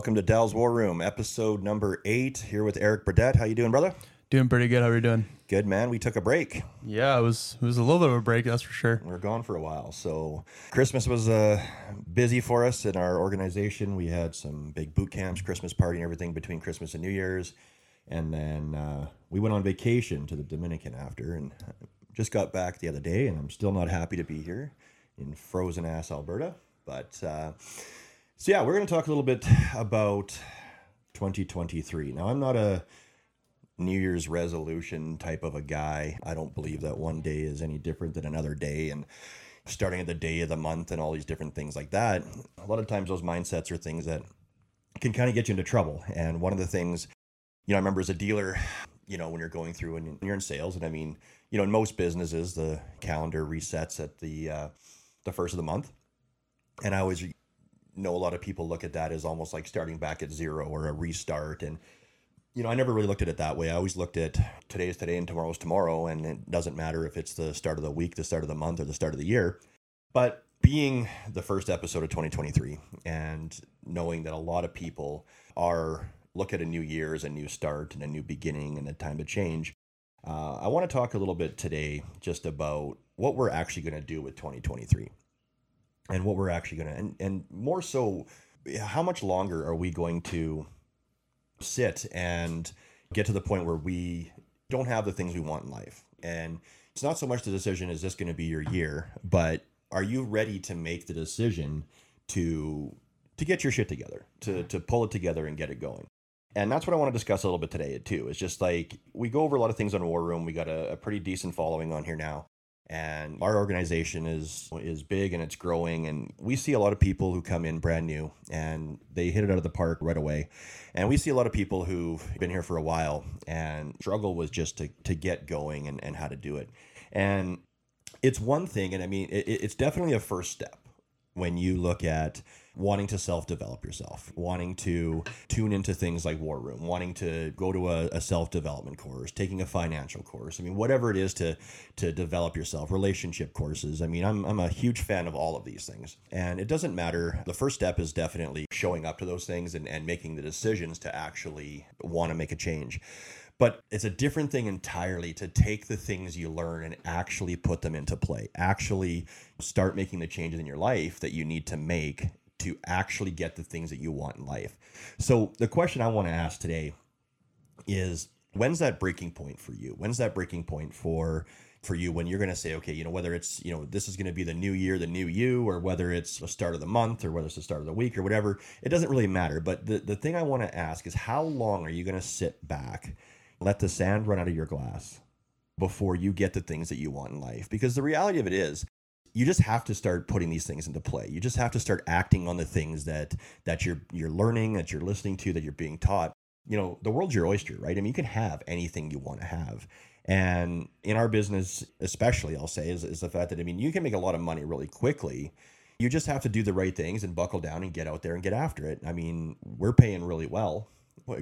Welcome to Dall's War Room, episode number eight. Here with Eric Burdett. How you doing, brother? Doing pretty good. How are you doing? Good, man. We took a break. Yeah, it was it was a little bit of a break, that's for sure. We are gone for a while. So Christmas was uh, busy for us in our organization. We had some big boot camps, Christmas party, and everything between Christmas and New Year's, and then uh, we went on vacation to the Dominican after, and just got back the other day, and I'm still not happy to be here in frozen ass Alberta, but. Uh, so yeah, we're going to talk a little bit about 2023. Now, I'm not a New Year's resolution type of a guy. I don't believe that one day is any different than another day and starting at the day of the month and all these different things like that. A lot of times those mindsets are things that can kind of get you into trouble. And one of the things, you know, I remember as a dealer, you know, when you're going through and you're in sales, and I mean, you know, in most businesses, the calendar resets at the uh, the first of the month, and I always know a lot of people look at that as almost like starting back at zero or a restart. And, you know, I never really looked at it that way. I always looked at today is today and tomorrow is tomorrow. And it doesn't matter if it's the start of the week, the start of the month, or the start of the year. But being the first episode of 2023 and knowing that a lot of people are look at a new year as a new start and a new beginning and a time to change, uh, I want to talk a little bit today just about what we're actually going to do with 2023 and what we're actually going to and, and more so how much longer are we going to sit and get to the point where we don't have the things we want in life and it's not so much the decision is this going to be your year but are you ready to make the decision to to get your shit together to to pull it together and get it going and that's what I want to discuss a little bit today too. It's just like we go over a lot of things on War Room. We got a, a pretty decent following on here now and our organization is is big and it's growing. And we see a lot of people who come in brand new and they hit it out of the park right away. And we see a lot of people who've been here for a while and struggle was just to, to get going and, and how to do it. And it's one thing and i mean it, it's definitely a first step when you look at wanting to self develop yourself, wanting to tune into things like War Room, wanting to go to a, a self development course, taking a financial course. I mean, whatever it is to to develop yourself, relationship courses. I mean, I'm, I'm a huge fan of all of these things. And it doesn't matter. The first step is definitely showing up to those things and, and making the decisions to actually want to make a change. But it's a different thing entirely to take the things you learn and actually put them into play, actually start making the changes in your life that you need to make to actually get the things that you want in life. So, the question I want to ask today is when's that breaking point for you? When's that breaking point for for you when you're going to say, okay, you know, whether it's, you know, this is going to be the new year, the new you, or whether it's the start of the month or whether it's the start of the week or whatever, it doesn't really matter. But the, the thing I want to ask is how long are you going to sit back let the sand run out of your glass before you get the things that you want in life. Because the reality of it is, you just have to start putting these things into play. You just have to start acting on the things that that you're you're learning, that you're listening to, that you're being taught. You know, the world's your oyster, right? I mean, you can have anything you want to have. And in our business, especially, I'll say, is, is the fact that I mean, you can make a lot of money really quickly. You just have to do the right things and buckle down and get out there and get after it. I mean, we're paying really well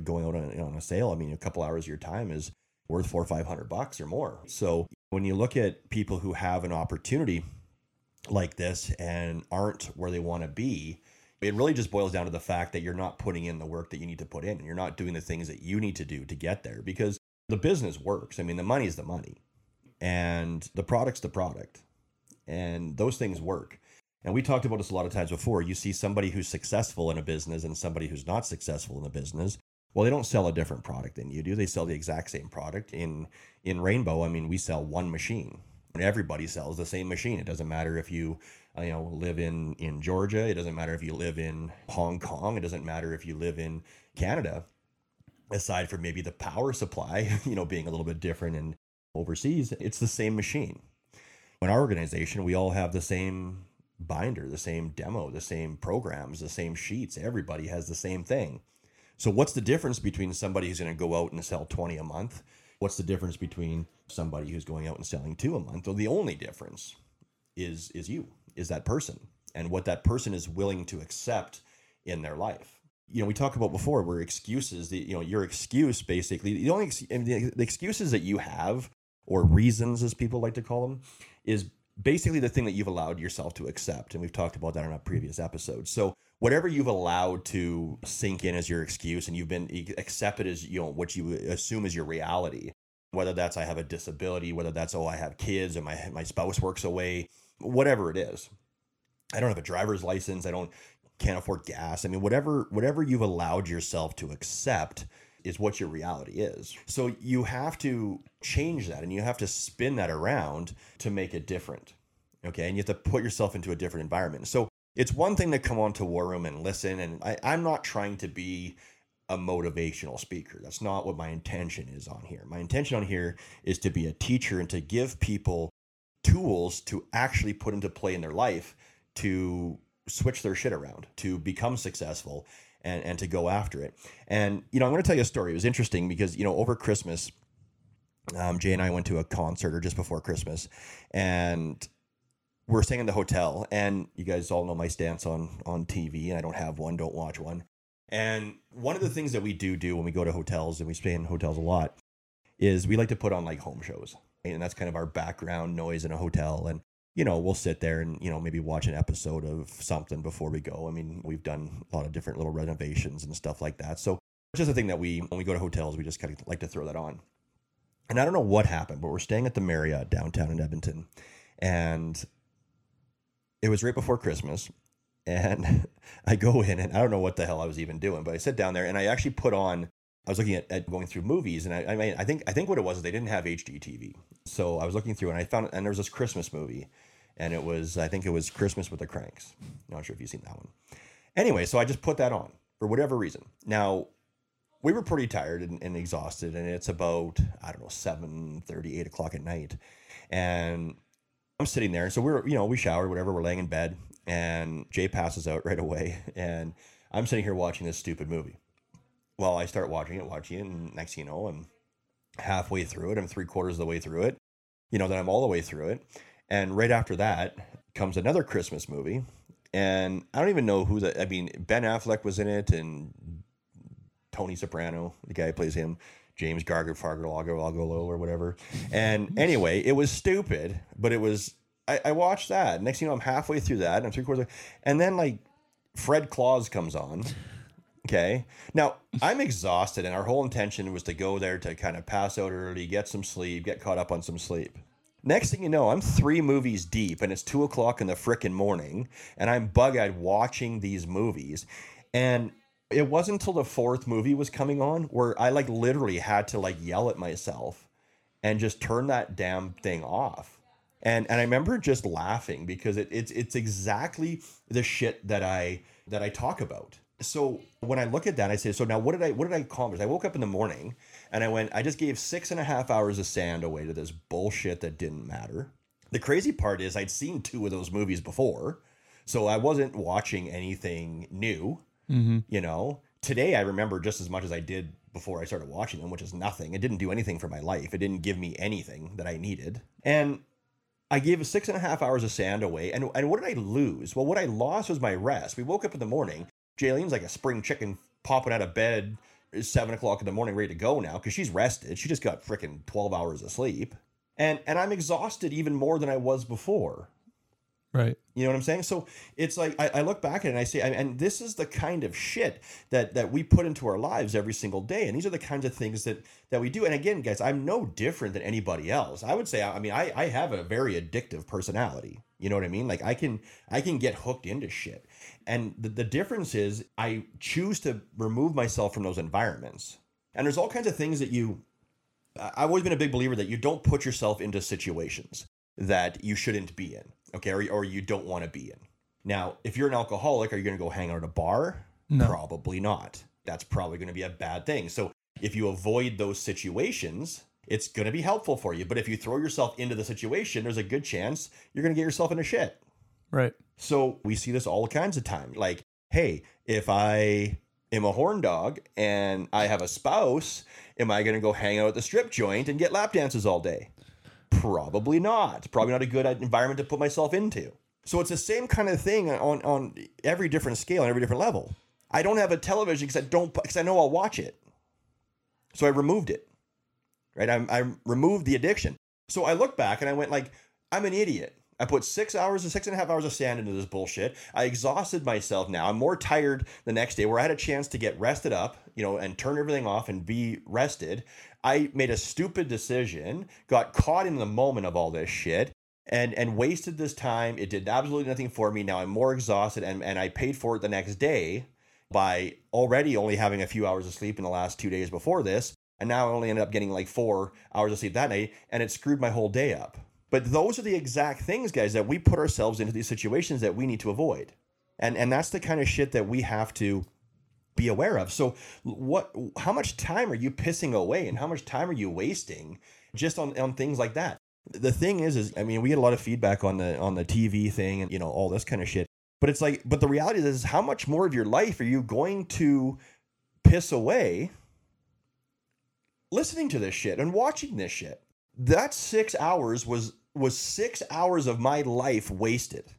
going out on, on a sale. I mean, a couple hours of your time is worth four or five hundred bucks or more. So when you look at people who have an opportunity like this and aren't where they want to be, it really just boils down to the fact that you're not putting in the work that you need to put in and you're not doing the things that you need to do to get there because the business works. I mean, the money is the money and the product's the product and those things work. And we talked about this a lot of times before. You see somebody who's successful in a business and somebody who's not successful in a business. Well, they don't sell a different product than you do. They sell the exact same product. In in Rainbow, I mean, we sell one machine. Everybody sells the same machine. It doesn't matter if you uh, you know live in in Georgia. It doesn't matter if you live in Hong Kong. It doesn't matter if you live in Canada. Aside from maybe the power supply, you know, being a little bit different and overseas, it's the same machine. In our organization, we all have the same binder, the same demo, the same programs, the same sheets. Everybody has the same thing. So what's the difference between somebody who's going to go out and sell 20 a month? What's the difference between somebody who's going out and selling two a month? Well, the only difference is is you, is that person and what that person is willing to accept in their life. You know, we talked about before where excuses, the you know, your excuse basically, the only the, the excuses that you have or reasons as people like to call them is basically the thing that you've allowed yourself to accept and we've talked about that in a previous episode. So whatever you've allowed to sink in as your excuse and you've been accepted as you know what you assume is your reality whether that's i have a disability whether that's oh i have kids and my my spouse works away whatever it is. I don't have a driver's license i don't can't afford gas. I mean whatever whatever you've allowed yourself to accept is what your reality is. So you have to change that and you have to spin that around to make it different okay? And you have to put yourself into a different environment. So it's one thing to come on to War Room and listen, and I, I'm not trying to be a motivational speaker. That's not what my intention is on here. My intention on here is to be a teacher and to give people tools to actually put into play in their life to switch their shit around, to become successful and, and to go after it. And, you know, I'm going to tell you a story. It was interesting because, you know, over Christmas, um, Jay and I went to a concert or just before Christmas, and we're staying in the hotel, and you guys all know my stance on on TV. And I don't have one, don't watch one. And one of the things that we do do when we go to hotels, and we stay in hotels a lot, is we like to put on like home shows, and that's kind of our background noise in a hotel. And you know, we'll sit there and you know maybe watch an episode of something before we go. I mean, we've done a lot of different little renovations and stuff like that. So it's just a thing that we when we go to hotels, we just kind of like to throw that on. And I don't know what happened, but we're staying at the Marriott downtown in Edmonton, and it was right before Christmas, and I go in and I don't know what the hell I was even doing, but I sit down there and I actually put on. I was looking at, at going through movies, and I, I mean, I think I think what it was is they didn't have HD TV, so I was looking through and I found and there was this Christmas movie, and it was I think it was Christmas with the Cranks. Not sure if you've seen that one. Anyway, so I just put that on for whatever reason. Now we were pretty tired and, and, exhausted and it's about i don't know 7 30 8 o'clock at night and I'm sitting there. So we're, you know, we showered, whatever. We're laying in bed, and Jay passes out right away, and I'm sitting here watching this stupid movie. Well, I start watching it, watching it, and next thing you know, I'm halfway through it. I'm three quarters of the way through it. You know, then I'm all the way through it, and right after that comes another Christmas movie, and I don't even know who the. I mean, Ben Affleck was in it, and Tony Soprano, the guy who plays him. James Garger Fargo Lago, Lago Low, or whatever. And anyway, it was stupid, but it was I, I watched that. Next thing you know, I'm halfway through that and I'm three quarters and then like Fred Claus comes on. Okay. Now I'm exhausted, and our whole intention was to go there to kind of pass out early, get some sleep, get caught up on some sleep. Next thing you know, I'm three movies deep, and it's two o'clock in the frickin' morning, and I'm bug eyed watching these movies. And it wasn't until the fourth movie was coming on where I like literally had to like yell at myself and just turn that damn thing off. And and I remember just laughing because it, it's it's exactly the shit that I that I talk about. So when I look at that, I say, so now what did I what did I accomplish? I woke up in the morning and I went, I just gave six and a half hours of sand away to this bullshit that didn't matter. The crazy part is I'd seen two of those movies before, so I wasn't watching anything new. Mm-hmm. You know, today I remember just as much as I did before I started watching them, which is nothing. It didn't do anything for my life. It didn't give me anything that I needed. And I gave six and a half hours of sand away. And, and what did I lose? Well, what I lost was my rest. We woke up in the morning. Jaylene's like a spring chicken popping out of bed seven o'clock in the morning, ready to go now because she's rested. She just got freaking 12 hours of sleep. And, and I'm exhausted even more than I was before. Right. You know what I'm saying? So it's like I, I look back at it and I say, and this is the kind of shit that that we put into our lives every single day, and these are the kinds of things that that we do. And again, guys, I'm no different than anybody else. I would say, I mean, I I have a very addictive personality. You know what I mean? Like I can I can get hooked into shit, and the the difference is I choose to remove myself from those environments. And there's all kinds of things that you. I've always been a big believer that you don't put yourself into situations that you shouldn't be in okay, or, or you don't want to be in. Now, if you're an alcoholic, are you going to go hang out at a bar? No. Probably not. That's probably going to be a bad thing. So if you avoid those situations, it's going to be helpful for you. But if you throw yourself into the situation, there's a good chance you're going to get yourself into shit. Right. So we see this all kinds of time. Like, hey, if I am a horn dog and I have a spouse, am I going to go hang out at the strip joint and get lap dances all day? Probably not. Probably not a good uh, environment to put myself into. So it's the same kind of thing on on every different scale and every different level. I don't have a television because I don't because I know I'll watch it. So I removed it. Right? I, I removed the addiction. So I look back and I went like, I'm an idiot. I put six hours and six and a half hours of sand into this bullshit. I exhausted myself now. I'm more tired the next day where I had a chance to get rested up, you know, and turn everything off and be rested. I made a stupid decision, got caught in the moment of all this shit, and and wasted this time. It did absolutely nothing for me. Now I'm more exhausted and, and I paid for it the next day by already only having a few hours of sleep in the last two days before this. And now I only ended up getting like four hours of sleep that night, and it screwed my whole day up. But those are the exact things, guys, that we put ourselves into these situations that we need to avoid. And and that's the kind of shit that we have to be aware of. So what how much time are you pissing away and how much time are you wasting just on, on things like that? The thing is is I mean, we get a lot of feedback on the on the TV thing and you know, all this kind of shit. But it's like but the reality is, is how much more of your life are you going to piss away listening to this shit and watching this shit? That 6 hours was was 6 hours of my life wasted.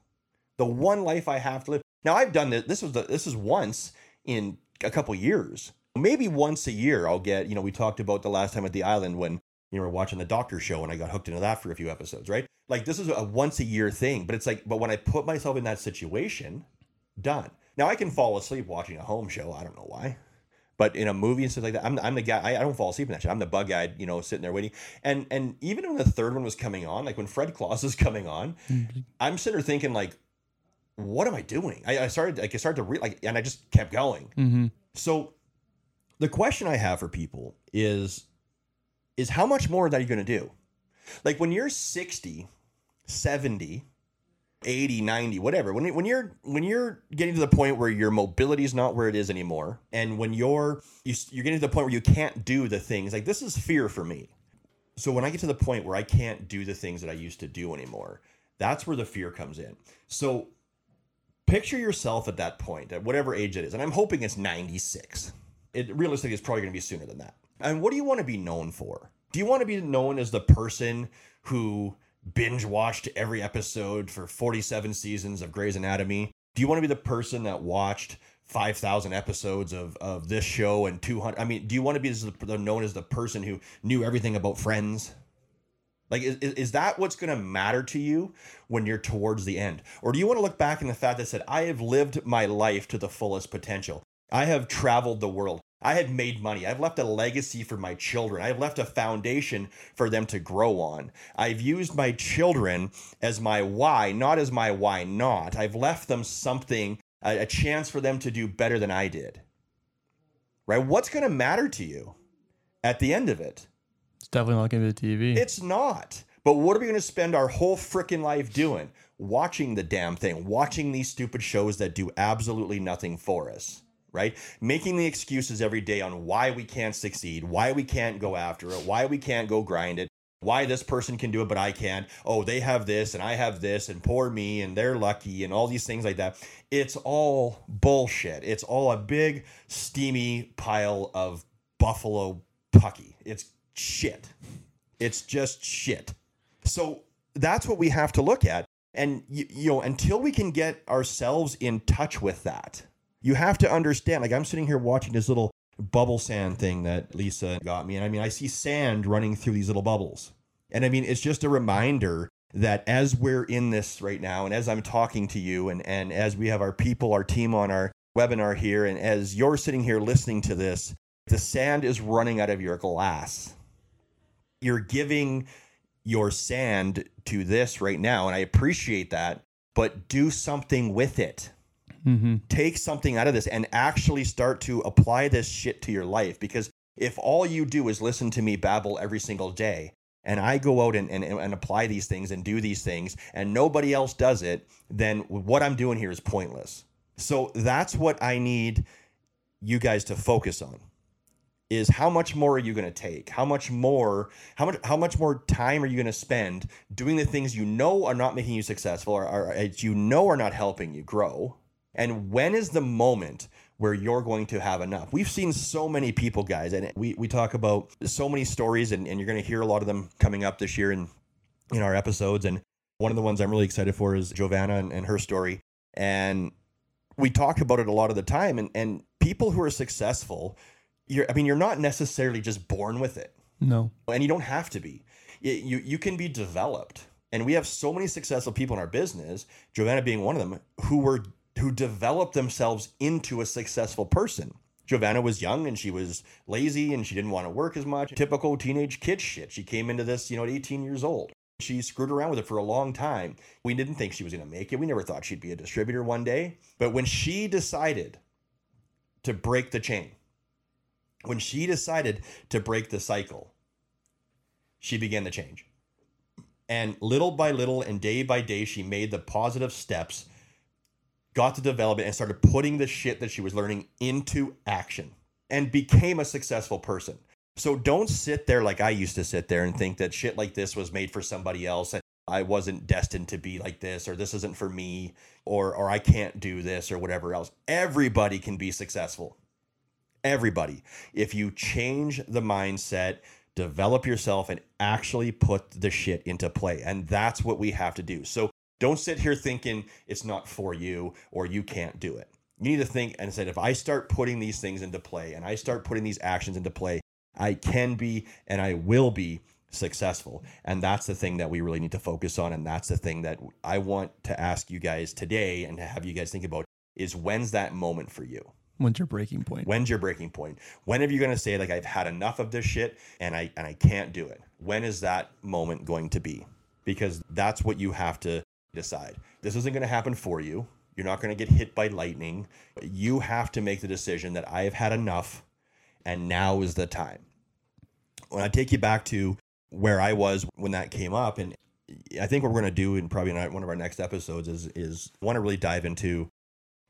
The one life I have to live. Now I've done this this was the, this is once in a couple years. Maybe once a year I'll get, you know, we talked about the last time at the island when you know, we're watching the doctor show and I got hooked into that for a few episodes, right? Like this is a once a year thing, but it's like, but when I put myself in that situation, done. Now I can fall asleep watching a home show. I don't know why. But in a movie and stuff like that, I'm, I'm the guy. I, I don't fall asleep in that shit. I'm the bug guy, you know, sitting there waiting. And and even when the third one was coming on, like when Fred Claus is coming on, mm-hmm. I'm sitting there thinking like, what am I doing? I, I started like I started to read like, and I just kept going. Mm-hmm. So the question I have for people is is how much more that are you going to do? Like when you're 60, 70, 80, 90, whatever. When when you're when you're getting to the point where your mobility is not where it is anymore and when you're you, you're getting to the point where you can't do the things like this is fear for me. So when I get to the point where I can't do the things that I used to do anymore, that's where the fear comes in. So picture yourself at that point, at whatever age it is. And I'm hoping it's 96. It realistically is probably going to be sooner than that. And what do you want to be known for? Do you want to be known as the person who binge watched every episode for 47 seasons of Grey's Anatomy? Do you want to be the person that watched 5,000 episodes of, of this show and 200? I mean, do you want to be the, known as the person who knew everything about Friends? Like, is, is that what's going to matter to you when you're towards the end? Or do you want to look back in the fact that said, I have lived my life to the fullest potential? I have traveled the world. I had made money. I've left a legacy for my children. I've left a foundation for them to grow on. I've used my children as my why, not as my why not. I've left them something, a, a chance for them to do better than I did. Right? What's going to matter to you at the end of it? It's definitely not going to be the TV. It's not. But what are we going to spend our whole freaking life doing? Watching the damn thing, watching these stupid shows that do absolutely nothing for us right? Making the excuses every day on why we can't succeed, why we can't go after it, why we can't go grind it, why this person can do it but I can't. Oh, they have this and I have this and poor me and they're lucky and all these things like that. It's all bullshit. It's all a big steamy pile of buffalo pucky. It's shit. It's just shit. So that's what we have to look at. And you, you know, until we can get ourselves in touch with that, you have to understand. Like I'm sitting here watching this little bubble sand thing that Lisa got me, and I mean I see sand running through these little bubbles, and I mean it's just a reminder that as we're in this right now, and as I'm talking to you, and and as we have our people, our team on our webinar here, and as you're sitting here listening to this, the sand is running out of your glass. You're giving your sand to this right now, and I appreciate that, but do something with it Mm-hmm. Take something out of this and actually start to apply this shit to your life. Because if all you do is listen to me babble every single day, and I go out and, and, and apply these things and do these things, and nobody else does it, then what I'm doing here is pointless. So that's what I need you guys to focus on is how much more are you going to take how much more how much how much more time are you going to spend doing the things you know are not making you successful or, or, or you know are not helping you grow and when is the moment where you're going to have enough? We've seen so many people, guys, and we, we talk about so many stories, and, and you're going to hear a lot of them coming up this year in, in our episodes. And one of the ones I'm really excited for is Giovanna and, and her story. And we talk about it a lot of the time. And, and people who are successful, you're, I mean, you're not necessarily just born with it. No. And you don't have to be. You, you, you can be developed And we have so many successful people in our business, Giovanna being one of them, who were who developed themselves into a successful person. Giovanna was young and she was lazy and she didn't want to work as much. Typical teenage kid shit. She came into this, you know, at 18 years old. She screwed around with it for a long time. We didn't think she was going to make it. We never thought she'd be a distributor one day. But when she decided to break the chain, when she decided to break the cycle, she began to change. And little by little and day by day, she made the positive steps got to develop it and started putting the shit that she was learning into action and became a successful person. So don't sit there like I used to sit there and think that shit like this was made for somebody else. I wasn't destined to be like this or this isn't for me or or I can't do this or whatever else. Everybody can be successful. Everybody. If you change the mindset, develop yourself and actually put the shit into play. And that's what we have to do. So don't sit here thinking it's not for you or you can't do it. You need to think and say, if I start putting these things into play and I start putting these actions into play, I can be and I will be successful. And that's the thing that we really need to focus on. And that's the thing that I want to ask you guys today and to have you guys think about is when's that moment for you? When's your breaking point? When's your breaking point? When are you going to say like I've had enough of this shit and I and I can't do it? When is that moment going to be? Because that's what you have to decide. This isn't going to happen for you. You're not going to get hit by lightning. You have to make the decision that I have had enough and now is the time. When I take you back to where I was when that came up, and I think what we're going to do in probably one of our next episodes is is want to really dive into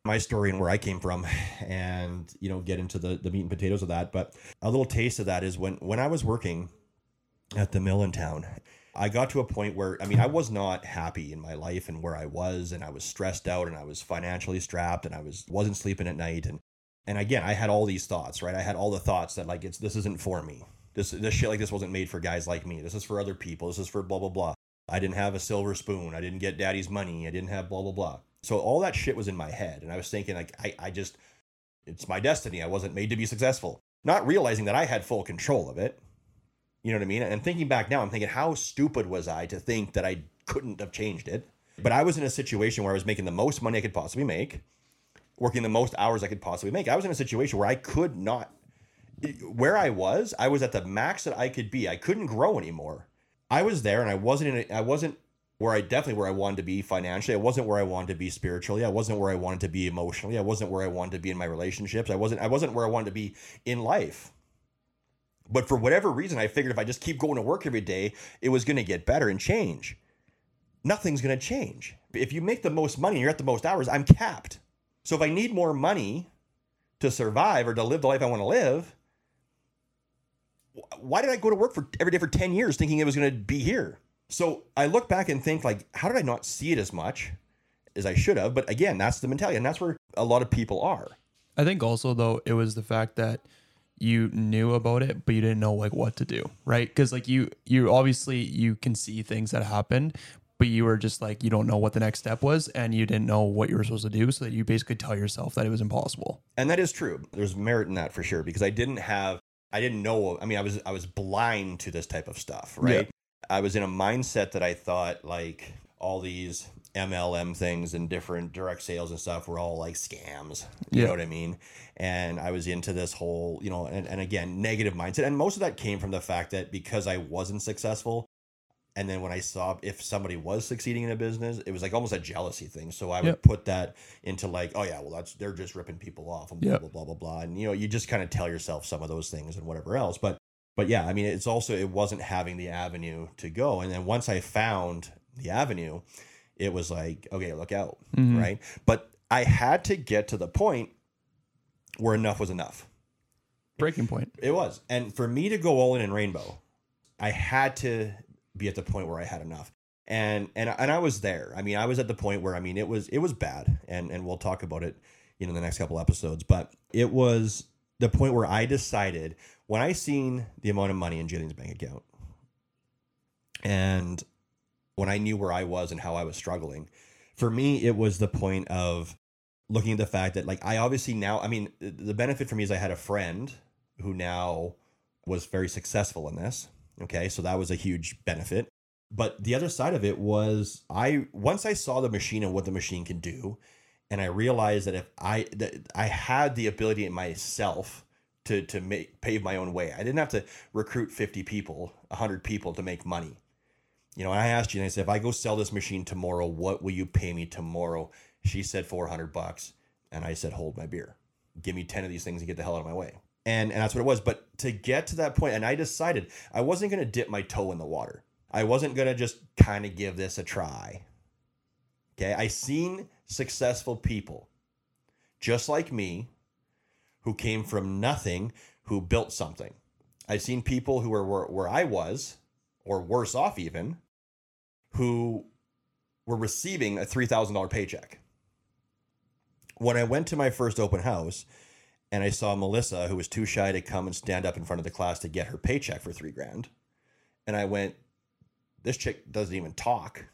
my story and where I came from and you know get into the the meat and potatoes of that but a little taste of that is when when I was working at the mill in town I got to a point where I mean I was not happy in my life and where I was and I was stressed out and I was financially strapped and I was wasn't sleeping at night and and again I had all these thoughts right? I had all the thoughts that like it's this isn't for me. This this shit like this wasn't made for guys like me. This is for other people. This is for blah blah blah. I didn't have a silver spoon. I didn't get daddy's money. I didn't have blah blah blah. So all that shit was in my head and I was thinking like I I just it's my destiny. I wasn't made to be successful. Not realizing that I had full control of it you know what I mean? And thinking back now, I'm thinking, how stupid was I to think that I couldn't have changed it? But I was in a situation where I was making the most money I could possibly make, working the most hours I could possibly make. I was in a situation where I could not, where I was, I was at the max that I could be. I couldn't grow anymore. I was there and I wasn't in it. I wasn't where I definitely where I wanted to be financially. I wasn't where I wanted to be spiritually. I wasn't where I wanted to be emotionally. I wasn't where I wanted to be in my relationships. I wasn't I wasn't where I wanted to be in life. But for whatever reason, I figured if I just keep going to work every day, it was going to get better and change. Nothing's going to change. If you make the most money and you're at the most hours, I'm capped. So if I need more money to survive or to live the life I want to live, why did I go to work for every day for 10 years thinking it was going to be here? So I look back and think like, how did I not see it as much as I should have? But again, that's the mentality, and that's where a lot of people are. I think also though it was the fact that you knew about it but you didn't know like what to do right? Because like you you obviously you can see things that happened but you were just like you don't know what the next step was and you didn't know what you were supposed to do so that you basically tell yourself that it was impossible. And that is true. There's merit in that for sure because i didn't have i didn't know i mean i was i was blind to this type of stuff right? Yeah. i was in a mindset that i thought like all these MLM things and different direct sales and stuff were all like scams. You yeah. know what I mean? And I was into this whole, you know, and, and again, negative mindset. And most of that came from the fact that because I wasn't successful, and then when I saw if somebody was succeeding in a business, it was like almost a jealousy thing. So I would yep. put that into like, oh yeah, well that's they're just ripping people off and blah yep. blah blah blah blah. And you know, you just kind of tell yourself some of those things and whatever else. But but yeah, I mean, it's also it wasn't having the avenue to go. And then once I found the avenue, it was like, okay, look out, mm-hmm. right? But I had to get to the point where enough was enough. Breaking point. It was. And for me to go all in in Rainbow, I had to be at the point where I had enough. And and and I was there. I mean, I was at the point where I mean, it was it was bad. And and we'll talk about it, you know, in the next couple episodes, but it was the point where I decided when I seen the amount of money in Jillian's bank account and when I knew where I was and how I was struggling. For me, it was the point of looking at the fact that, like, I obviously now, I mean, the benefit for me is I had a friend who now was very successful in this. Okay. So that was a huge benefit. But the other side of it was I once I saw the machine and what the machine can do, and I realized that if I that I had the ability in myself to to make pave my own way. I didn't have to recruit 50 people, 100 people to make money. You know, I asked you and I said, if I go sell this machine tomorrow, what will you pay me tomorrow? She said 400 bucks. And I said, hold my beer. Give me 10 of these things and get the hell out of my way. And, and that's what it was. But to get to that point, and I decided I wasn't going to dip my toe in the water. I wasn't going to just kind of give this a try. Okay. I seen successful people just like me who came from nothing who built something. I've seen people who were where, where I was, or worse off even, who were receiving a $3,000 paycheck. When I went to my first open house and I saw Melissa, who was too shy to come and stand up in front of the class to get her paycheck for three grand, and I went, this chick doesn't even talk,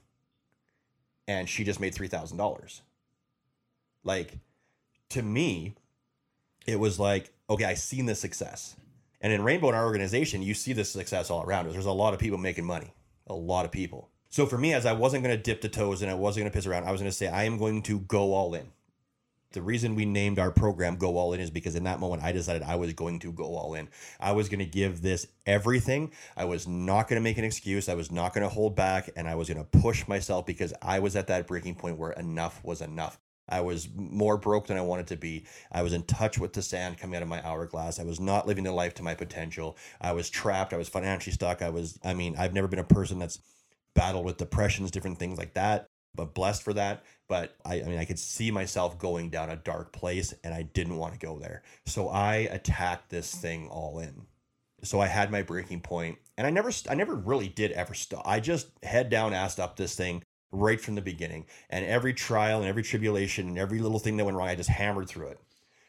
and she just made $3,000. Like, to me, it was like, okay, I seen the success. And in Rainbow, in our organization, you see the success all around us. There's a lot of people making money, a lot of people. So for me, as I wasn't going to dip the toes and I wasn't going to piss around, I was going to say, I am going to go all in. The reason we named our program Go All In is because in that moment I decided I was going to go all in. I was going to give this everything. I was not going to make an excuse. I was not going to hold back and I was going to push myself because I was at that breaking point where enough was enough. I was more broke than I wanted to be. I was in touch with the sand coming out of my hourglass. I was not living the life to my potential. I was trapped. I was financially stuck. I was, I mean, I've never been a person that's battled with depressions, different things like that, but blessed for that. But I, I mean, I could see myself going down a dark place and I didn't want to go there. So I attacked this thing all in. So I had my breaking point and I never, I never really did ever stop. I just head down, ass up this thing right from the beginning. And every trial and every tribulation and every little thing that went wrong, I just hammered through it.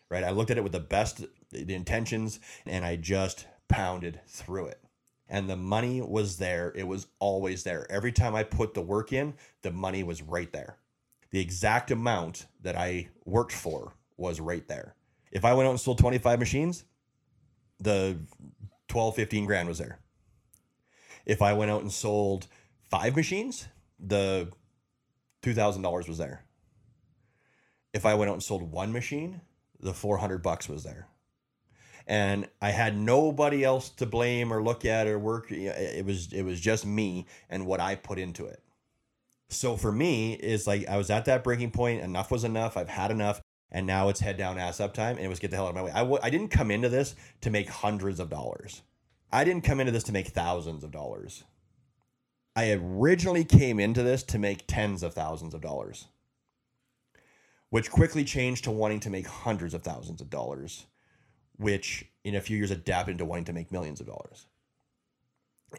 Right. I looked at it with the best the intentions and I just pounded through it. And the money was there. It was always there. Every time I put the work in, the money was right there. The exact amount that I worked for was right there. If I went out and sold 25 machines, the 12, 15 grand was there. If I went out and sold five machines, the $2,000 was there. If I went out and sold one machine, the 400 bucks was there. And I had nobody else to blame or look at or work. It was it was just me and what I put into it. So for me, is like I was at that breaking point. Enough was enough. I've had enough, and now it's head down, ass up time, and it was get the hell out of my way. I w- I didn't come into this to make hundreds of dollars. I didn't come into this to make thousands of dollars. I originally came into this to make tens of thousands of dollars, which quickly changed to wanting to make hundreds of thousands of dollars, which in a few years adapted into wanting to make millions of dollars.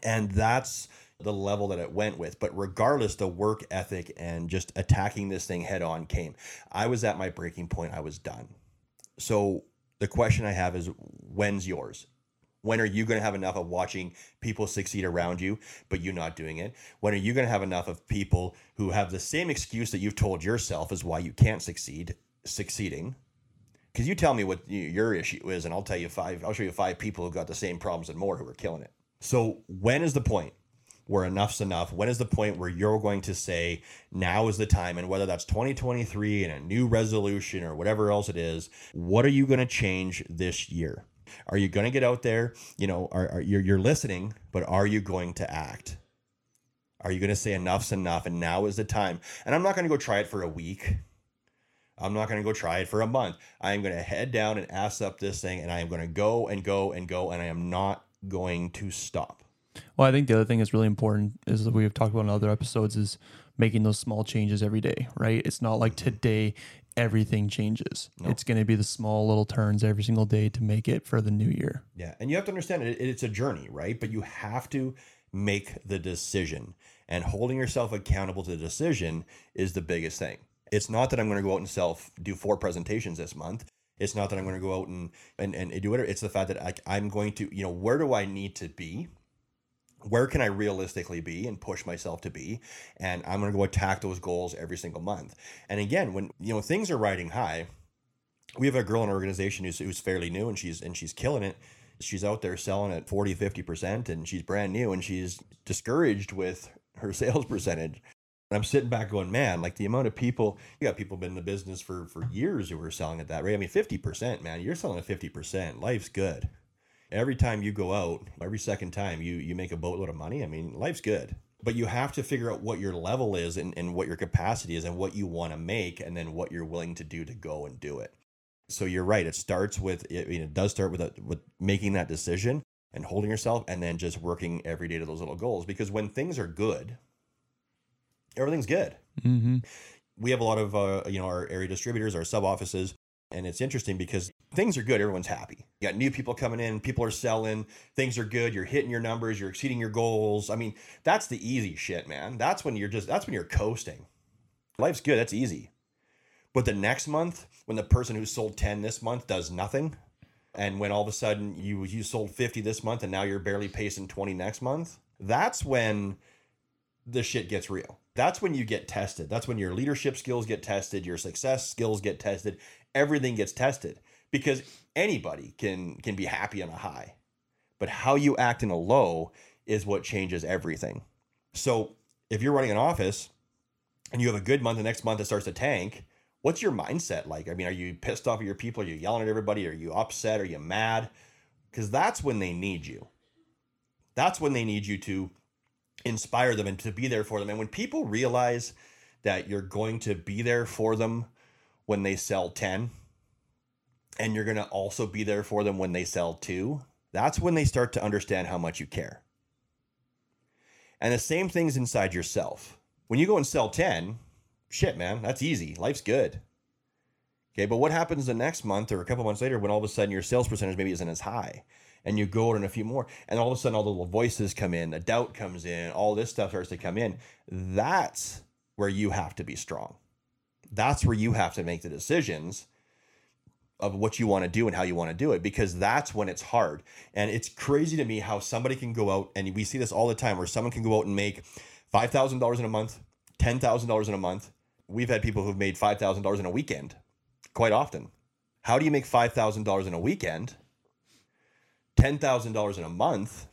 And that's the level that it went with. But regardless, the work ethic and just attacking this thing head on came. I was at my breaking point, I was done. So the question I have is when's yours? When are you going to have enough of watching people succeed around you, but you not doing it? When are you going to have enough of people who have the same excuse that you've told yourself is why you can't succeed, succeeding? Because you tell me what your issue is, and I'll tell you five. I'll show you five people who got the same problems and more who are killing it. So when is the point where enough's enough? When is the point where you're going to say now is the time? And whether that's 2023 and a new resolution or whatever else it is, what are you going to change this year? Are you going to get out there? You know, are, are you're, you're listening, but are you going to act? Are you going to say enough's enough and now is the time? And I'm not going to go try it for a week. I'm not going to go try it for a month. I am going to head down and ass up this thing and I am going to go and go and go and I am not going to stop. Well, I think the other thing that's really important is that we've talked about in other episodes is making those small changes every day, right? It's not like mm-hmm. today everything changes. No. It's going to be the small little turns every single day to make it for the new year. Yeah. And you have to understand it, it's a journey, right? But you have to make the decision. And holding yourself accountable to the decision is the biggest thing. It's not that I'm going to go out and self do four presentations this month. It's not that I'm going to go out and, and, and do whatever. It's the fact that I, I'm going to, you know, where do I need to be? where can I realistically be and push myself to be? And I'm going to go attack those goals every single month. And again, when you know things are riding high, we have a girl in our organization who's, who's fairly new and she's and she's killing it. She's out there selling at 40, 50%, and she's brand new and she's discouraged with her sales percentage. And I'm sitting back going, man, like the amount of people, you got people been in the business for for years who are selling at that rate. I mean, 50%, man, you're selling at 50%. Life's good. Every time you go out, every second time you you make a boatload of money. I mean, life's good. But you have to figure out what your level is and, and what your capacity is and what you want to make and then what you're willing to do to go and do it. So you're right. It starts with I mean, it does start with a, with making that decision and holding yourself and then just working every day to those little goals because when things are good, everything's good. Mm-hmm. We have a lot of uh, you know our area distributors, our sub offices, and it's interesting because things are good. Everyone's happy. You got new people coming in, people are selling, things are good. You're hitting your numbers, you're exceeding your goals. I mean, that's the easy shit, man. That's when you're just that's when you're coasting. Life's good. That's easy. But the next month, when the person who sold 10 this month does nothing, and when all of a sudden you you sold 50 this month and now you're barely pacing 20 next month, that's when the shit gets real. That's when you get tested. That's when your leadership skills get tested, your success skills get tested, everything gets tested because anybody can can be happy on a high. But how you act in a low is what changes everything. So, if you're running an office and you have a good month the next month it starts to tank, what's your mindset like? I mean, are you pissed off at your people? Are you yelling at everybody? Are you upset? Are you mad? Because that's when they need you. That's when they need you to inspire them and to be there for them. And when people realize that you're going to be there for them when they sell 10 and you're going to also be there for them when they sell 2, that's when they start to understand how much you care. And the same thing's inside yourself. When you go and sell 10, shit, man, that's easy. Life's good. Okay, but what happens the next month or a couple months later when all of a sudden your sales percentage maybe isn't as high and you go in a few more and all of a sudden all the little voices come in, the doubt comes in, all this stuff starts to come in. That's where you have to be strong. That's where you have to make the decisions of what you want to do and how you want to do it because that's when it's hard. And it's crazy to me how somebody can go out and we see this all the time where someone can go out and make $5,000 in a month, $10,000 in a month. We've had people who've made $5,000 in a weekend quite often. How do you make $5,000 in a weekend, $10,000 in a month,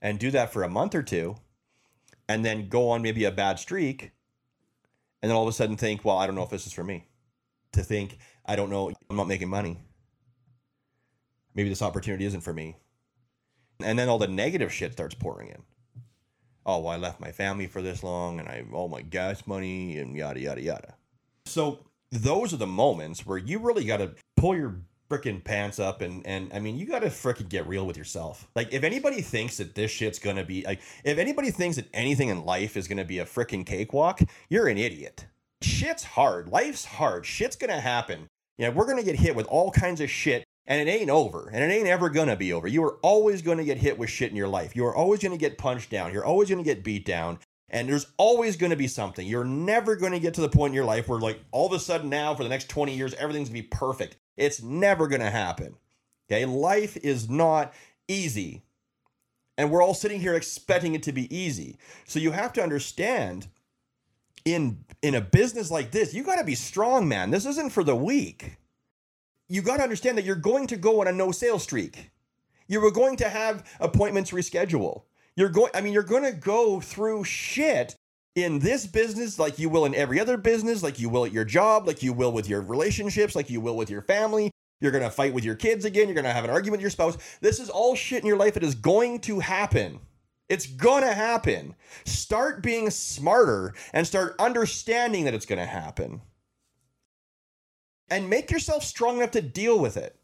and do that for a month or two, and then go on maybe a bad streak, and then all of a sudden think, well, I don't know if this is for me? To think, I don't know, I'm not making money. Maybe this opportunity isn't for me. And then all the negative shit starts pouring in. Oh, well, I left my family for this long and I have all my gas money and yada yada yada. So those are the moments where you really gotta pull your freaking pants up and and I mean you gotta freaking get real with yourself. Like if anybody thinks that this shit's gonna be like if anybody thinks that anything in life is gonna be a freaking cakewalk, you're an idiot. Shit's hard. Life's hard. Shit's gonna happen. Yeah, we're gonna get hit with all kinds of shit and it ain't over and it ain't ever gonna be over you are always gonna get hit with shit in your life you are always gonna get punched down you're always gonna get beat down and there's always gonna be something. You're never gonna get to the point in your life where like all of a sudden now for the next 20 years everything's gonna be perfect. It's never gonna happen okay? Life is not easy. And we're all sitting here expecting it to be easy. So you have to understand in in a business like this you got to be strong man. This isn't for the weak. You got to understand that you're going to go on a no sales streak. You're going to have appointments reschedule. You're going, I mean, you're going to go through shit in this business like you will in every other business, like you will at your job, like you will with your relationships, like you will with your family. You're going to fight with your kids again. You're going to have an argument with your spouse. This is all shit in your life that is going to happen. It's going to happen. Start being smarter and start understanding that it's going to happen and make yourself strong enough to deal with it.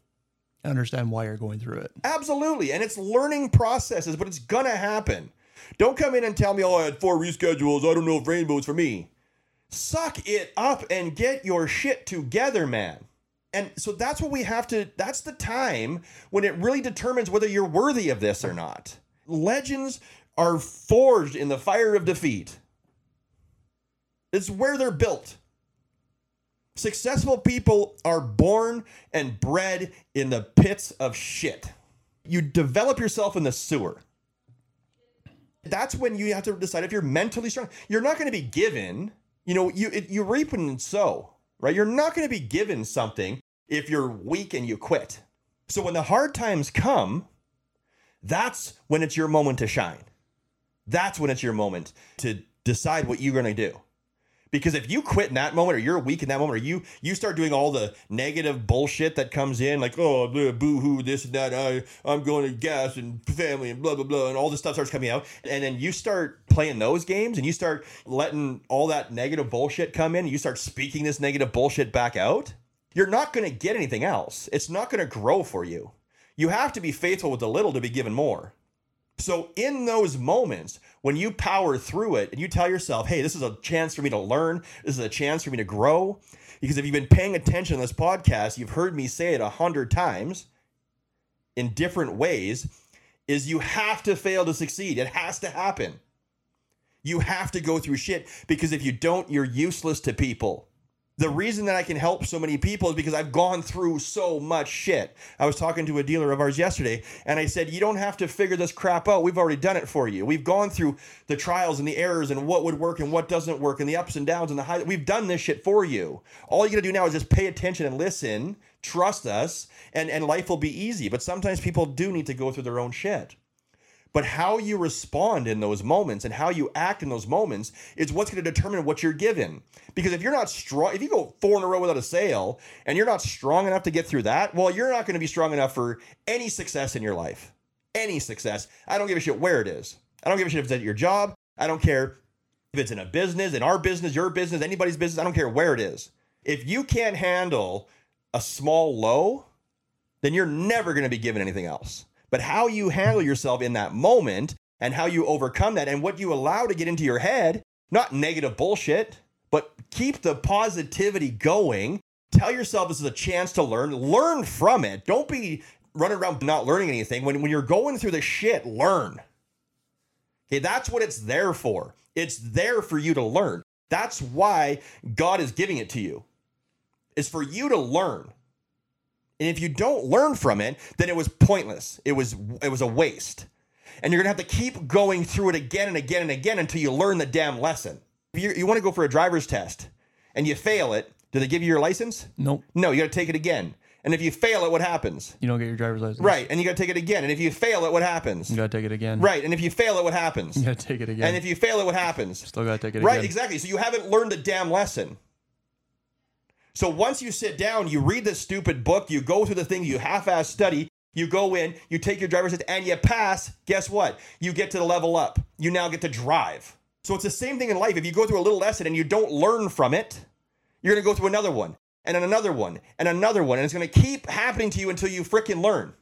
Understand why you're going through it. Absolutely. And it's learning processes, but it's going to happen. Don't come in and tell me, oh, I had four reschedules. I don't know if rainbow's for me. Suck it up and get your shit together, man. And so that's what we have to, that's the time when it really determines whether you're worthy of this or not. Legends are forged in the fire of defeat, it's where they're built. Successful people are born and bred in the pits of shit. You develop yourself in the sewer. That's when you have to decide if you're mentally strong. You're not going to be given, you know, you it, you reap and sow, right? You're not going to be given something if you're weak and you quit. So when the hard times come, that's when it's your moment to shine. That's when it's your moment to decide what you're going to do. Because if you quit in that moment, or you're weak in that moment, or you you start doing all the negative bullshit that comes in, like oh boo hoo this and that, I I'm going to gas and family and blah blah blah, and all this stuff starts coming out, and then you start playing those games, and you start letting all that negative bullshit come in, and you start speaking this negative bullshit back out, you're not going to get anything else. It's not going to grow for you. You have to be faithful with the little to be given more. So, in those moments, when you power through it and you tell yourself, hey, this is a chance for me to learn, this is a chance for me to grow. Because if you've been paying attention to this podcast, you've heard me say it a hundred times in different ways, is you have to fail to succeed. It has to happen. You have to go through shit because if you don't, you're useless to people the reason that I can help so many people is because I've gone through so much shit. I was talking to a dealer of ours yesterday and I said, You don't have to figure this crap out. We've already done it for you. We've gone through the trials and the errors and what would work and what doesn't work and the ups and downs and the high. We've done this shit for you. All you gotta do now is just pay attention and listen, trust us, and, and life will be easy. But sometimes people do need to go through their own shit. But how you respond in those moments and how you act in those moments is what's going to determine what you're given. Because if you're not strong, if you go four in a row without a sale and you're not strong enough to get through that, well, you're not going to be strong enough for any success in your life. Any success. I don't give a shit where it is. I don't give a shit if it's at your job. I don't care if it's in a business, in our business, your business, anybody's business. I don't care where it is. If you can't handle a small low, then you're never going to be given anything else but how you handle yourself in that moment and how you overcome that and what you allow to get into your head, not negative bullshit, but keep the positivity going. Tell yourself this is a chance to learn, learn from it. Don't be running around not learning anything. When, when you're going through the shit, learn. Okay, that's what it's there for. It's there for you to learn. That's why God is giving it to you. It's for you to learn. And if you don't learn from it, then it was pointless. It was it was a waste. And you're gonna have to keep going through it again and again and again until you learn the damn lesson. If you, you want to go for a driver's test and you fail it, do they give you your license? Nope. No, you got to take it again. And if you fail it, what happens? You don't get your driver's license. Right. And you got to take it again. And if you fail it, what happens? You got to take it again. Right. And if you fail it, what happens? You got to take it again. And if you fail it, what happens? Still got to take it right, again. Right. Exactly. So you haven't learned the damn lesson. So once you sit down, you read this stupid book, you go through the thing, you half-ass study, you go in, you take your driver's test, and you pass. Guess what? You get to the level up. You now get to drive. So it's the same thing in life. If you go through a little lesson and you don't learn from it, you're gonna go through another one, and another one, and another one, and it's gonna keep happening to you until you freaking learn.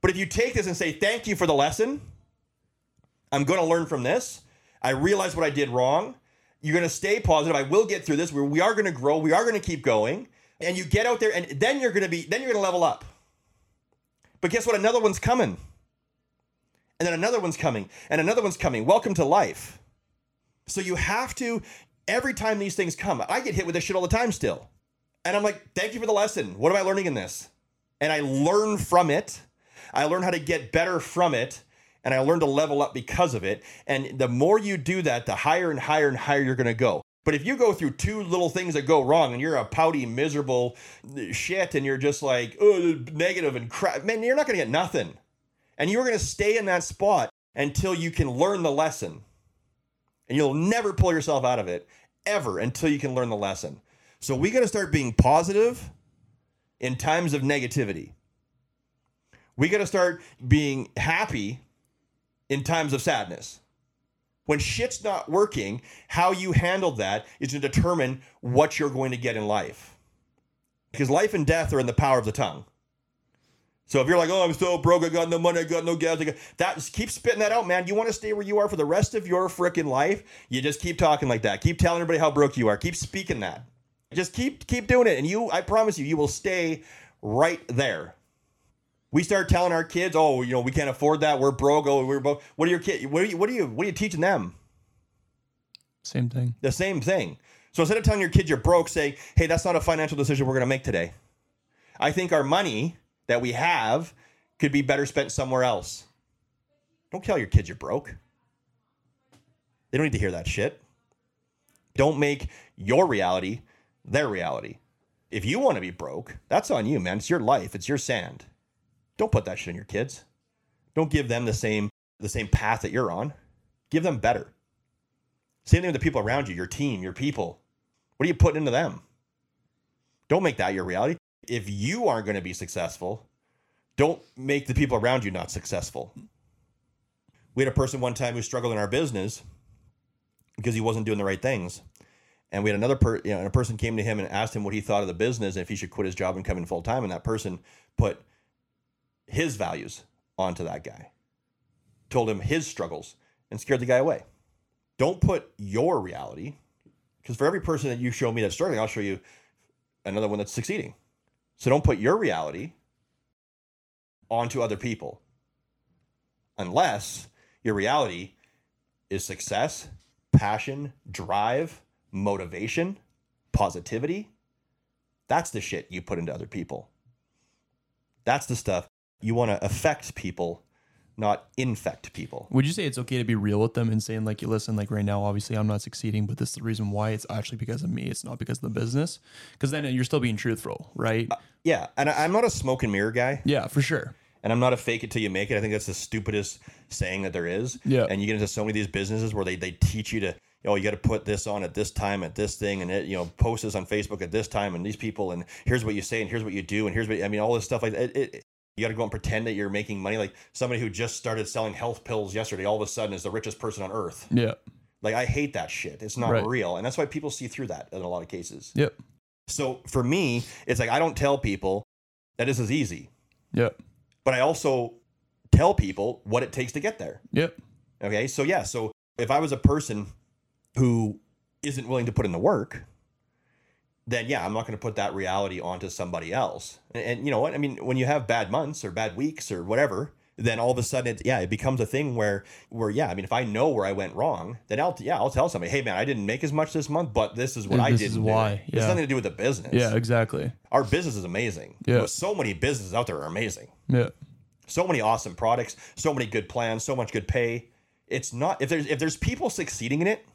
But if you take this and say, thank you for the lesson, I'm gonna learn from this. I realize what I did wrong. You're going to stay positive. I will get through this. We're, we are going to grow. We are going to keep going. And you get out there, and then you're going to be, then you're going to level up. But guess what? Another one's coming. And then another one's coming. And another one's coming. Welcome to life. So you have to, every time these things come, I get hit with this shit all the time still. And I'm like, thank you for the lesson. What am I learning in this? And I learn from it. I learn how to get better from it and I learned to level up because of it. And the more you do that, the higher and higher and higher you're going to go. But if you go through two little things that go wrong and you're a pouty, miserable uh, shit and you're just like, oh, negative and crap, man, you're not going to get nothing. And you're going to stay in that spot until you can learn the lesson. And you'll never pull yourself out of it ever until you can learn the lesson. So we got to start being positive in times of negativity. We got to start being happy in times of sadness. When shit's not working, how you handle that is to determine what you're going to get in life. Because life and death are in the power of the tongue. So if you're like, oh, I'm so broke, I got no money, I got no gas, I got that, just keep spitting that out, man. You want to stay where you are for the rest of your freaking life? You just keep talking like that. Keep telling everybody how broke you are. Keep speaking that. Just keep keep doing it, and you, I promise you, you will stay right there we start telling our kids, "Oh, you know, we can't afford that. We're broke. Oh, we're broke." What are your kids? What are you? What are you? What are you teaching them? Same thing. The same thing. So instead of telling your kids you're broke, say, "Hey, that's not a financial decision we're going to make today. I think our money that we have could be better spent somewhere else." Don't tell your kids you're broke. They don't need to hear that shit. Don't make your reality their reality. If you want to be broke, that's on you, man. It's your life. It's your sand. Don't put that shit in your kids. Don't give them the same the same path that you're on, give them better. Same thing with the people around you, your team, your people. What are you putting into them? Don't make that your reality. If you aren't going to be successful, don't make the people around you not successful. We had a person one time who struggled in our business because he wasn't doing the right things. And we had another per, you know, and a person came to him and asked him what he thought of the business and if he should quit his job and come in full time. And that person put his values onto that guy, told him his struggles, and scared the guy away. Don't put your reality, because for every person that you show me that's struggling, I'll show you another one that's succeeding. So don't put your reality onto other people unless your reality is success, passion, drive, motivation, positivity. That's the shit you put into other people. That's the stuff you want to affect people, not infect people. Would you say it's okay to be real with them and saying like, you listen, like right now, obviously I'm not succeeding, but this is the reason why. It's actually because of me. It's not because of the business. Because then uh, you're still being truthful, right? Uh, yeah, and I- I'm not a smoke and mirror guy, yeah, for sure. and I'm not a fake it till you make it. I think that's the stupidest saying that there is. Yeah. And you get into so many of these businesses where they they teach you to, oh, you got to put this on at this time at this thing, and it, you know, post this on Facebook at this time, and these people, and here's what you say, and here's what you do, and here's what I mean, all this stuff like that. It, it, you got to go and pretend that you're making money. Like somebody who just started selling health pills yesterday, all of a sudden is the richest person on earth. Yeah. Like I hate that shit. It's not Right. real, and that's why people see through that in a lot of cases. Yep. So for me, it's like I don't tell people that this is easy, Yep. but I also tell people what it takes to get there. Yep. Okay. So yeah. So if I was a person who isn't willing to put in the work, then yeah, I'm not going to put that reality onto somebody else. And, and you know what? I mean, when you have bad months or bad weeks or whatever, then all of a sudden, it, yeah, it becomes a thing where, where yeah, I mean, if I know where I went wrong, then I'll yeah, I'll tell somebody, hey man, I didn't make as much this month, but this is what And I this did. is why, It's yeah. nothing to do with the business. Yeah, exactly. our business is amazing. Yeah. You know, so many businesses out there are amazing Yeah. so many awesome products, so many good plans, so much good pay. It's not if there's if there's people succeeding in it,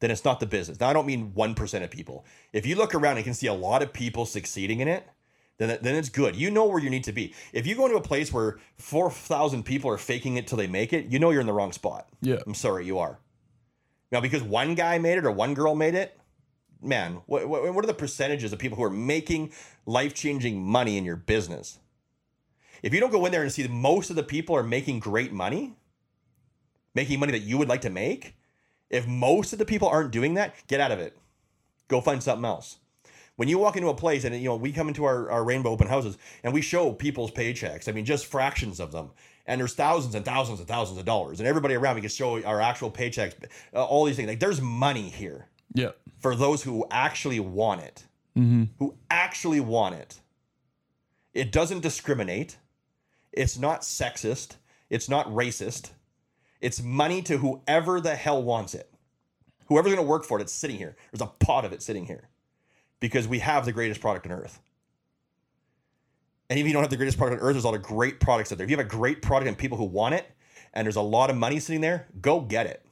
then it's not the business. Now I don't mean one percent of people. If you look around and can see a lot of people succeeding in it, then then it's good. You know where you need to be. If you go into a place where four thousand people are faking it till they make it, you know you're in the wrong spot. Yeah. I'm sorry, you are. Now because one guy made it or one girl made it, man, what what, what are the percentages of people who are making life changing money in your business? If you don't go in there and see that most of the people are making great money, making money that you would like to make, if most of the people aren't doing that, get out of it. Go find something else. When you walk into a place and you know we come into our, our rainbow open houses and we show people's paychecks, I mean just fractions of them, and there's thousands and thousands and thousands of dollars, and everybody around we can show our actual paychecks, uh, all these things. Like there's money here Yeah. for those who actually want it, Mm-hmm. who actually want it. It doesn't discriminate. It's not sexist. It's not racist. It's money to whoever the hell wants it. Whoever's going to work for it, it's sitting here. There's a pot of it sitting here because we have the greatest product on earth. And if you don't have the greatest product on earth, there's a lot of great products out there. If you have a great product and people who want it, and there's a lot of money sitting there, go get it.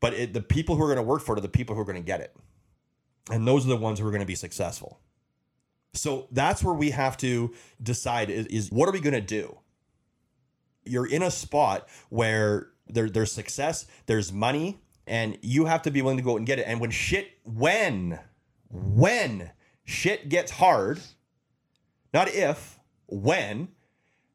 But it, the people who are going to work for it are the people who are going to get it. And those are the ones who are going to be successful. So that's where we have to decide is, is what are we going to do? You're in a spot where there, there's success, there's money, and you have to be willing to go out and get it. And when shit, when, when shit gets hard, not if, when,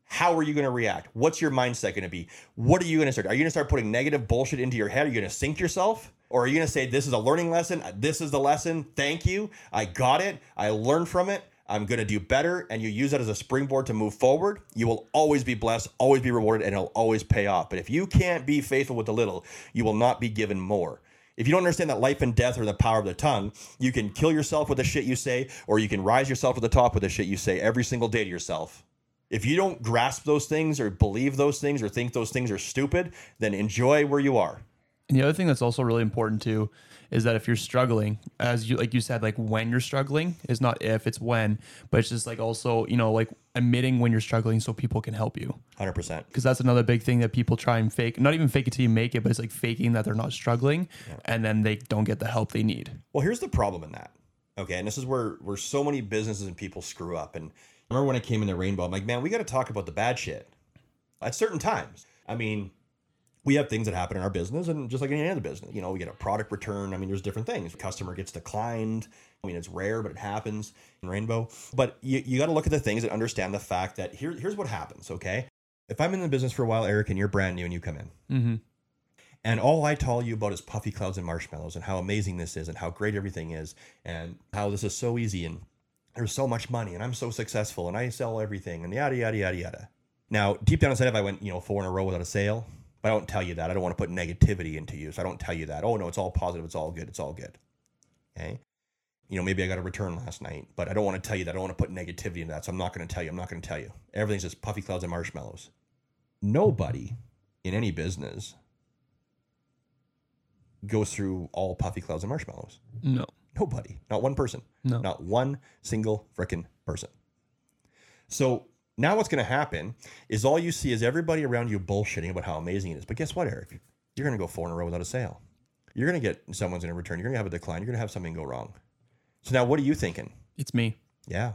how are you going to react? What's your mindset going to be? What are you going to start? Are you going to start putting negative bullshit into your head? Are you going to sink yourself? Or are you going to say, this is a learning lesson? This is the lesson. Thank you. I got it. I learned from it. I'm going to do better. And you use that as a springboard to move forward. You will always be blessed, always be rewarded, and it'll always pay off. But if you can't be faithful with the little, you will not be given more. If you don't understand that life and death are the power of the tongue, you can kill yourself with the shit you say, or you can rise yourself to the top with the shit you say every single day to yourself. If you don't grasp those things or believe those things or think those things are stupid, then enjoy where you are. And the other thing that's also really important too is that if you're struggling, as you like you said, like when you're struggling is not if, it's when, but it's just like also, you know, like admitting when you're struggling so people can help you. 100%. Because that's another big thing that people try and fake, not even fake it till you make it, but it's like faking that they're not struggling and then they don't get the help they need. Well, here's the problem in that. Okay, and this is where where so many businesses and people screw up. And I remember when I came in the rainbow, I'm like, man, we got to talk about the bad shit at certain times. I mean, we have things that happen in our business and just like any other business you know we get a product return. I mean there's different things. Customer gets declined. I mean it's rare but it happens. In rainbow. But you, you got to look at the things and understand the fact that here, here's what happens okay? If i'm in the business for a while eric and you're brand new and you come in. Mm-hmm. and all I tell you about is puffy clouds and marshmallows and how amazing this is and how great everything is and how this is so easy and there's so much money and I'm so successful and I sell everything and yada yada yada yada. Now, deep down inside, if I went, you know, four in a row without a sale, but I don't tell you that. I don't want to put negativity into you. So I don't tell you that. Oh no, it's all positive, it's all good, it's all good. Okay. You know, maybe I got a return last night, but I don't want to tell you that. I don't want to put negativity into that. So I'm not going to tell you. I'm not going to tell you. Everything's just puffy clouds and marshmallows. Nobody in any business goes through all puffy clouds and marshmallows. No. Nobody, not one person, No. not one single frickin' person. So now what's going to happen is all you see is everybody around you bullshitting about how amazing it is. But guess what, Eric? You're going to go four in a row without a sale. You're going to get someone's going to return. You're going to have a decline. You're going to have something go wrong. So now what are you thinking? It's me. Yeah.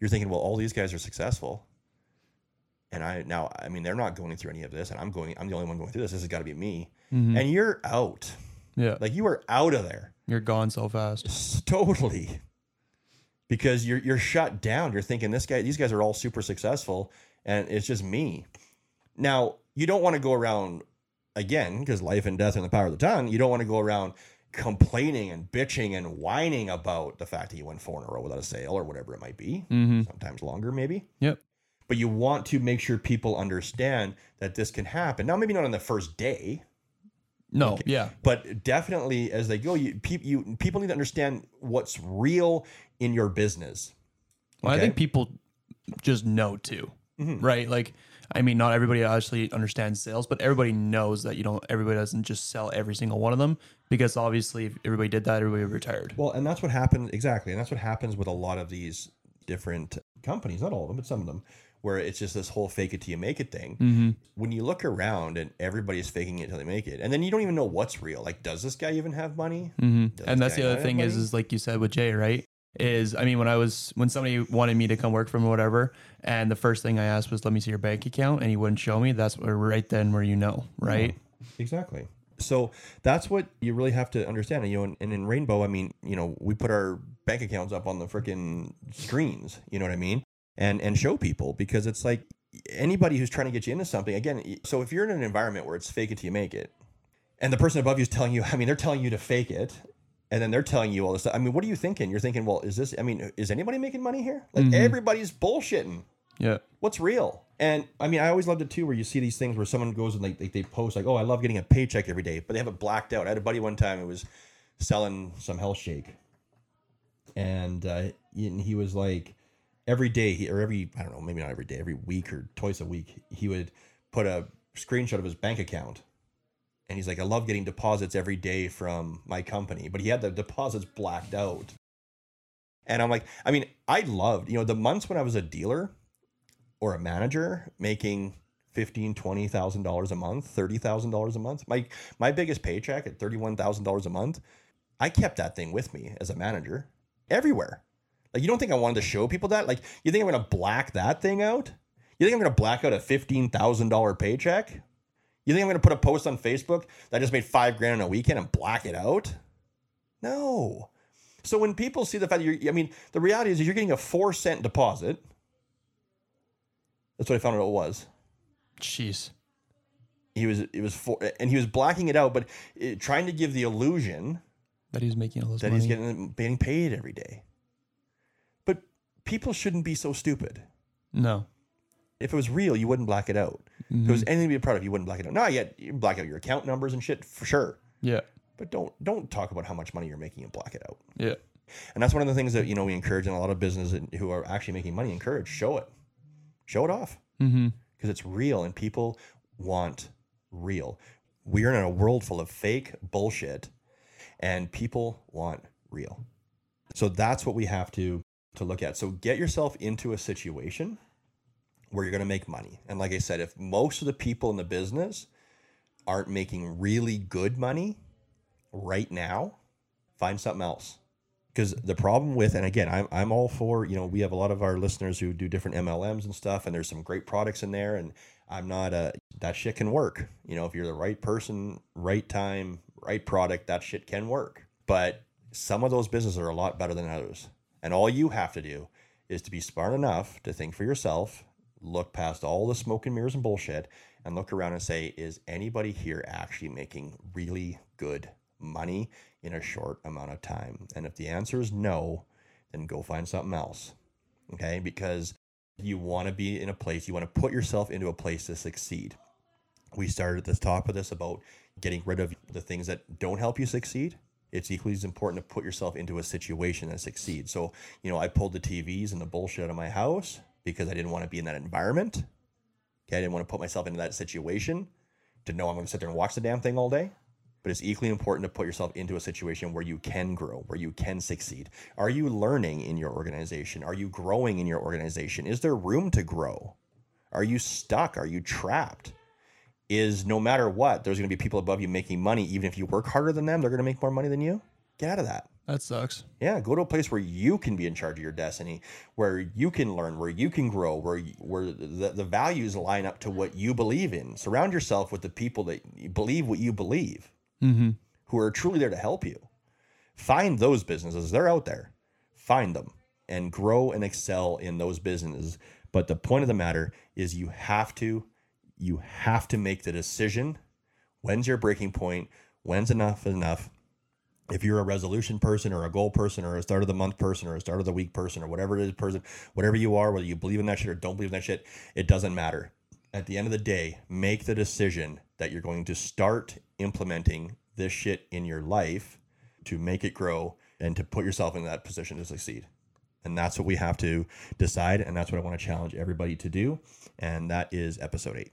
You're thinking, well, all these guys are successful. And I now, I mean, they're not going through any of this, and I'm going, I'm the only one going through this. This has got to be me. Mhm. And you're out. Yeah. Like you are out of there. You're gone so fast. Totally. Because you're you're shut down. You're thinking this guy, these guys are all super successful, and it's just me. Now you don't want to go around again because life and death are in the power of the tongue. You don't want to go around complaining and bitching and whining about the fact that you went four in a row without a sale or whatever it might be. Mm-hmm. Sometimes longer, maybe. Yep. But you want to make sure people understand that this can happen. Now, maybe not on the first day, No. Okay. Yeah. but definitely as they go you, pe- you people need to understand what's real in your business Well, I think people just know too, Mhm. right? Like, I mean, not everybody actually understands sales, but everybody knows that you don't. Everybody doesn't just sell every single one of them because obviously, if everybody did that, everybody would retired. well and that's what happens exactly and that's what happens with a lot of these different companies not all of them but some of them where it's just this whole fake it till you make it thing Mm-hmm. when you look around and everybody's faking it till they make it and then you don't even know what's real like does this guy even have money Mm-hmm. And that's the other thing is, is like you said with Jay, right? Is I mean, when I was when somebody wanted me to come work for him or whatever, and the first thing I asked was, "Let me see your bank account," and he wouldn't show me. That's where right then where you know, right? Exactly. So that's what you really have to understand. And, you know, and, and in Rainbow, I mean, you know, we put our bank accounts up on the freaking screens. You know what I mean? And and show people because it's like anybody who's trying to get you into something. Again, so if you're in an environment where it's fake it till you make it, and the person above you is telling you, I mean, they're telling you to fake it. And then they're telling you all this stuff. I mean, what are you thinking? You're thinking, well, is this? I mean, is anybody making money here? Like Mhm. everybody's bullshitting Yeah. what's real and i mean i always loved it too where you see these things where someone goes and like they, they post like oh i love getting a paycheck every day but they have it blacked out i had a buddy one time who was selling some health shake and uh, and he was like every day he, or every i don't know maybe not every day every week or twice a week he would put a screenshot of his bank account and he's like i love getting deposits every day from my company but he had the deposits blacked out and i'm like i mean i loved you know the months when i was a dealer or a manager making fifteen, twenty thousand dollars a month, thirty thousand dollars a month. My my biggest paycheck at thirty one thousand dollars a month, I kept that thing with me as a manager everywhere. Like you don't think I wanted to show people that? Like you think I'm gonna black that thing out? You think I'm gonna black out a fifteen thousand dollar paycheck? You think I'm gonna put a post on Facebook that I just made five grand in a weekend and black it out? No. So when people see the fact that you're, I mean, the reality is, you're getting a four cent deposit. That's what I found out it was. Jeez. He was it was four, and he was blacking it out, but it, trying to give the illusion That he's making all this that money. he's getting getting paid every day. People shouldn't be so stupid. no. If it was real, you wouldn't black it out. If Mhm. it was anything to be proud of, you wouldn't black it out. Now, yet you black out your account numbers and shit for sure, Yeah. but don't don't talk about how much money you're making and black it out. Yeah. And that's one of the things that you know we encourage in a lot of businesses who are actually making money. Encourage, show it, show it off. Mm-hmm. because it's real and people want real. We are in a world full of fake bullshit and people want real. So that's what we have to to look at. So get yourself into a situation where you're going to make money. And like I said, if most of the people in the business aren't making really good money right now, find something else. because the problem with and again I'm, I'm all for you know we have a lot of our listeners who do different mlms and stuff and there's some great products in there and i'm not a that shit can work you know if you're the right person right time right product that shit can work but some of those businesses are a lot better than others and all you have to do is to be smart enough to think for yourself look past all the smoke and mirrors and bullshit and look around and say is anybody here actually making really good money in a short amount of time? And if the answer is no, then go find something else. Okay? Because you want to be in a place, you want to put yourself into a place to succeed. We started at the top of this about getting rid of the things that don't help you succeed. It's equally as important to put yourself into a situation that succeeds. So, you know, I pulled the TVs and the bullshit out of my house because I didn't want to be in that environment. Okay, I didn't want to put myself into that situation to know I'm going to sit there and watch the damn thing all day but it's equally important to put yourself into a situation where you can grow, where you can succeed. Are you learning in your organization? Are you growing in your organization? Is there room to grow? Are you stuck? Are you trapped? Is no matter what, there's going to be people above you making money. Even if you work harder than them, they're going to make more money than you. Get out of that. That sucks. Yeah, go to a place where you can be in charge of your destiny, where you can learn, where you can grow, where where the, the values line up to what you believe in. Surround yourself with the people that believe what you believe mm-hmm. who are truly there to help you. Find those businesses, they're out there. Find them and grow and excel in those businesses. But the point of the matter is you have to you have to make the decision when's your breaking point, when's enough enough. If you're a resolution person or a goal person or a start of the month person or a start of the week person or whatever it is person, whatever you are, whether you believe in that shit or don't believe in that shit, it doesn't matter. At the end of the day, make the decision that you're going to start implementing this shit in your life to make it grow and to put yourself in that position to succeed. And that's what we have to decide. And that's what I want to challenge everybody to do. And that is episode eight.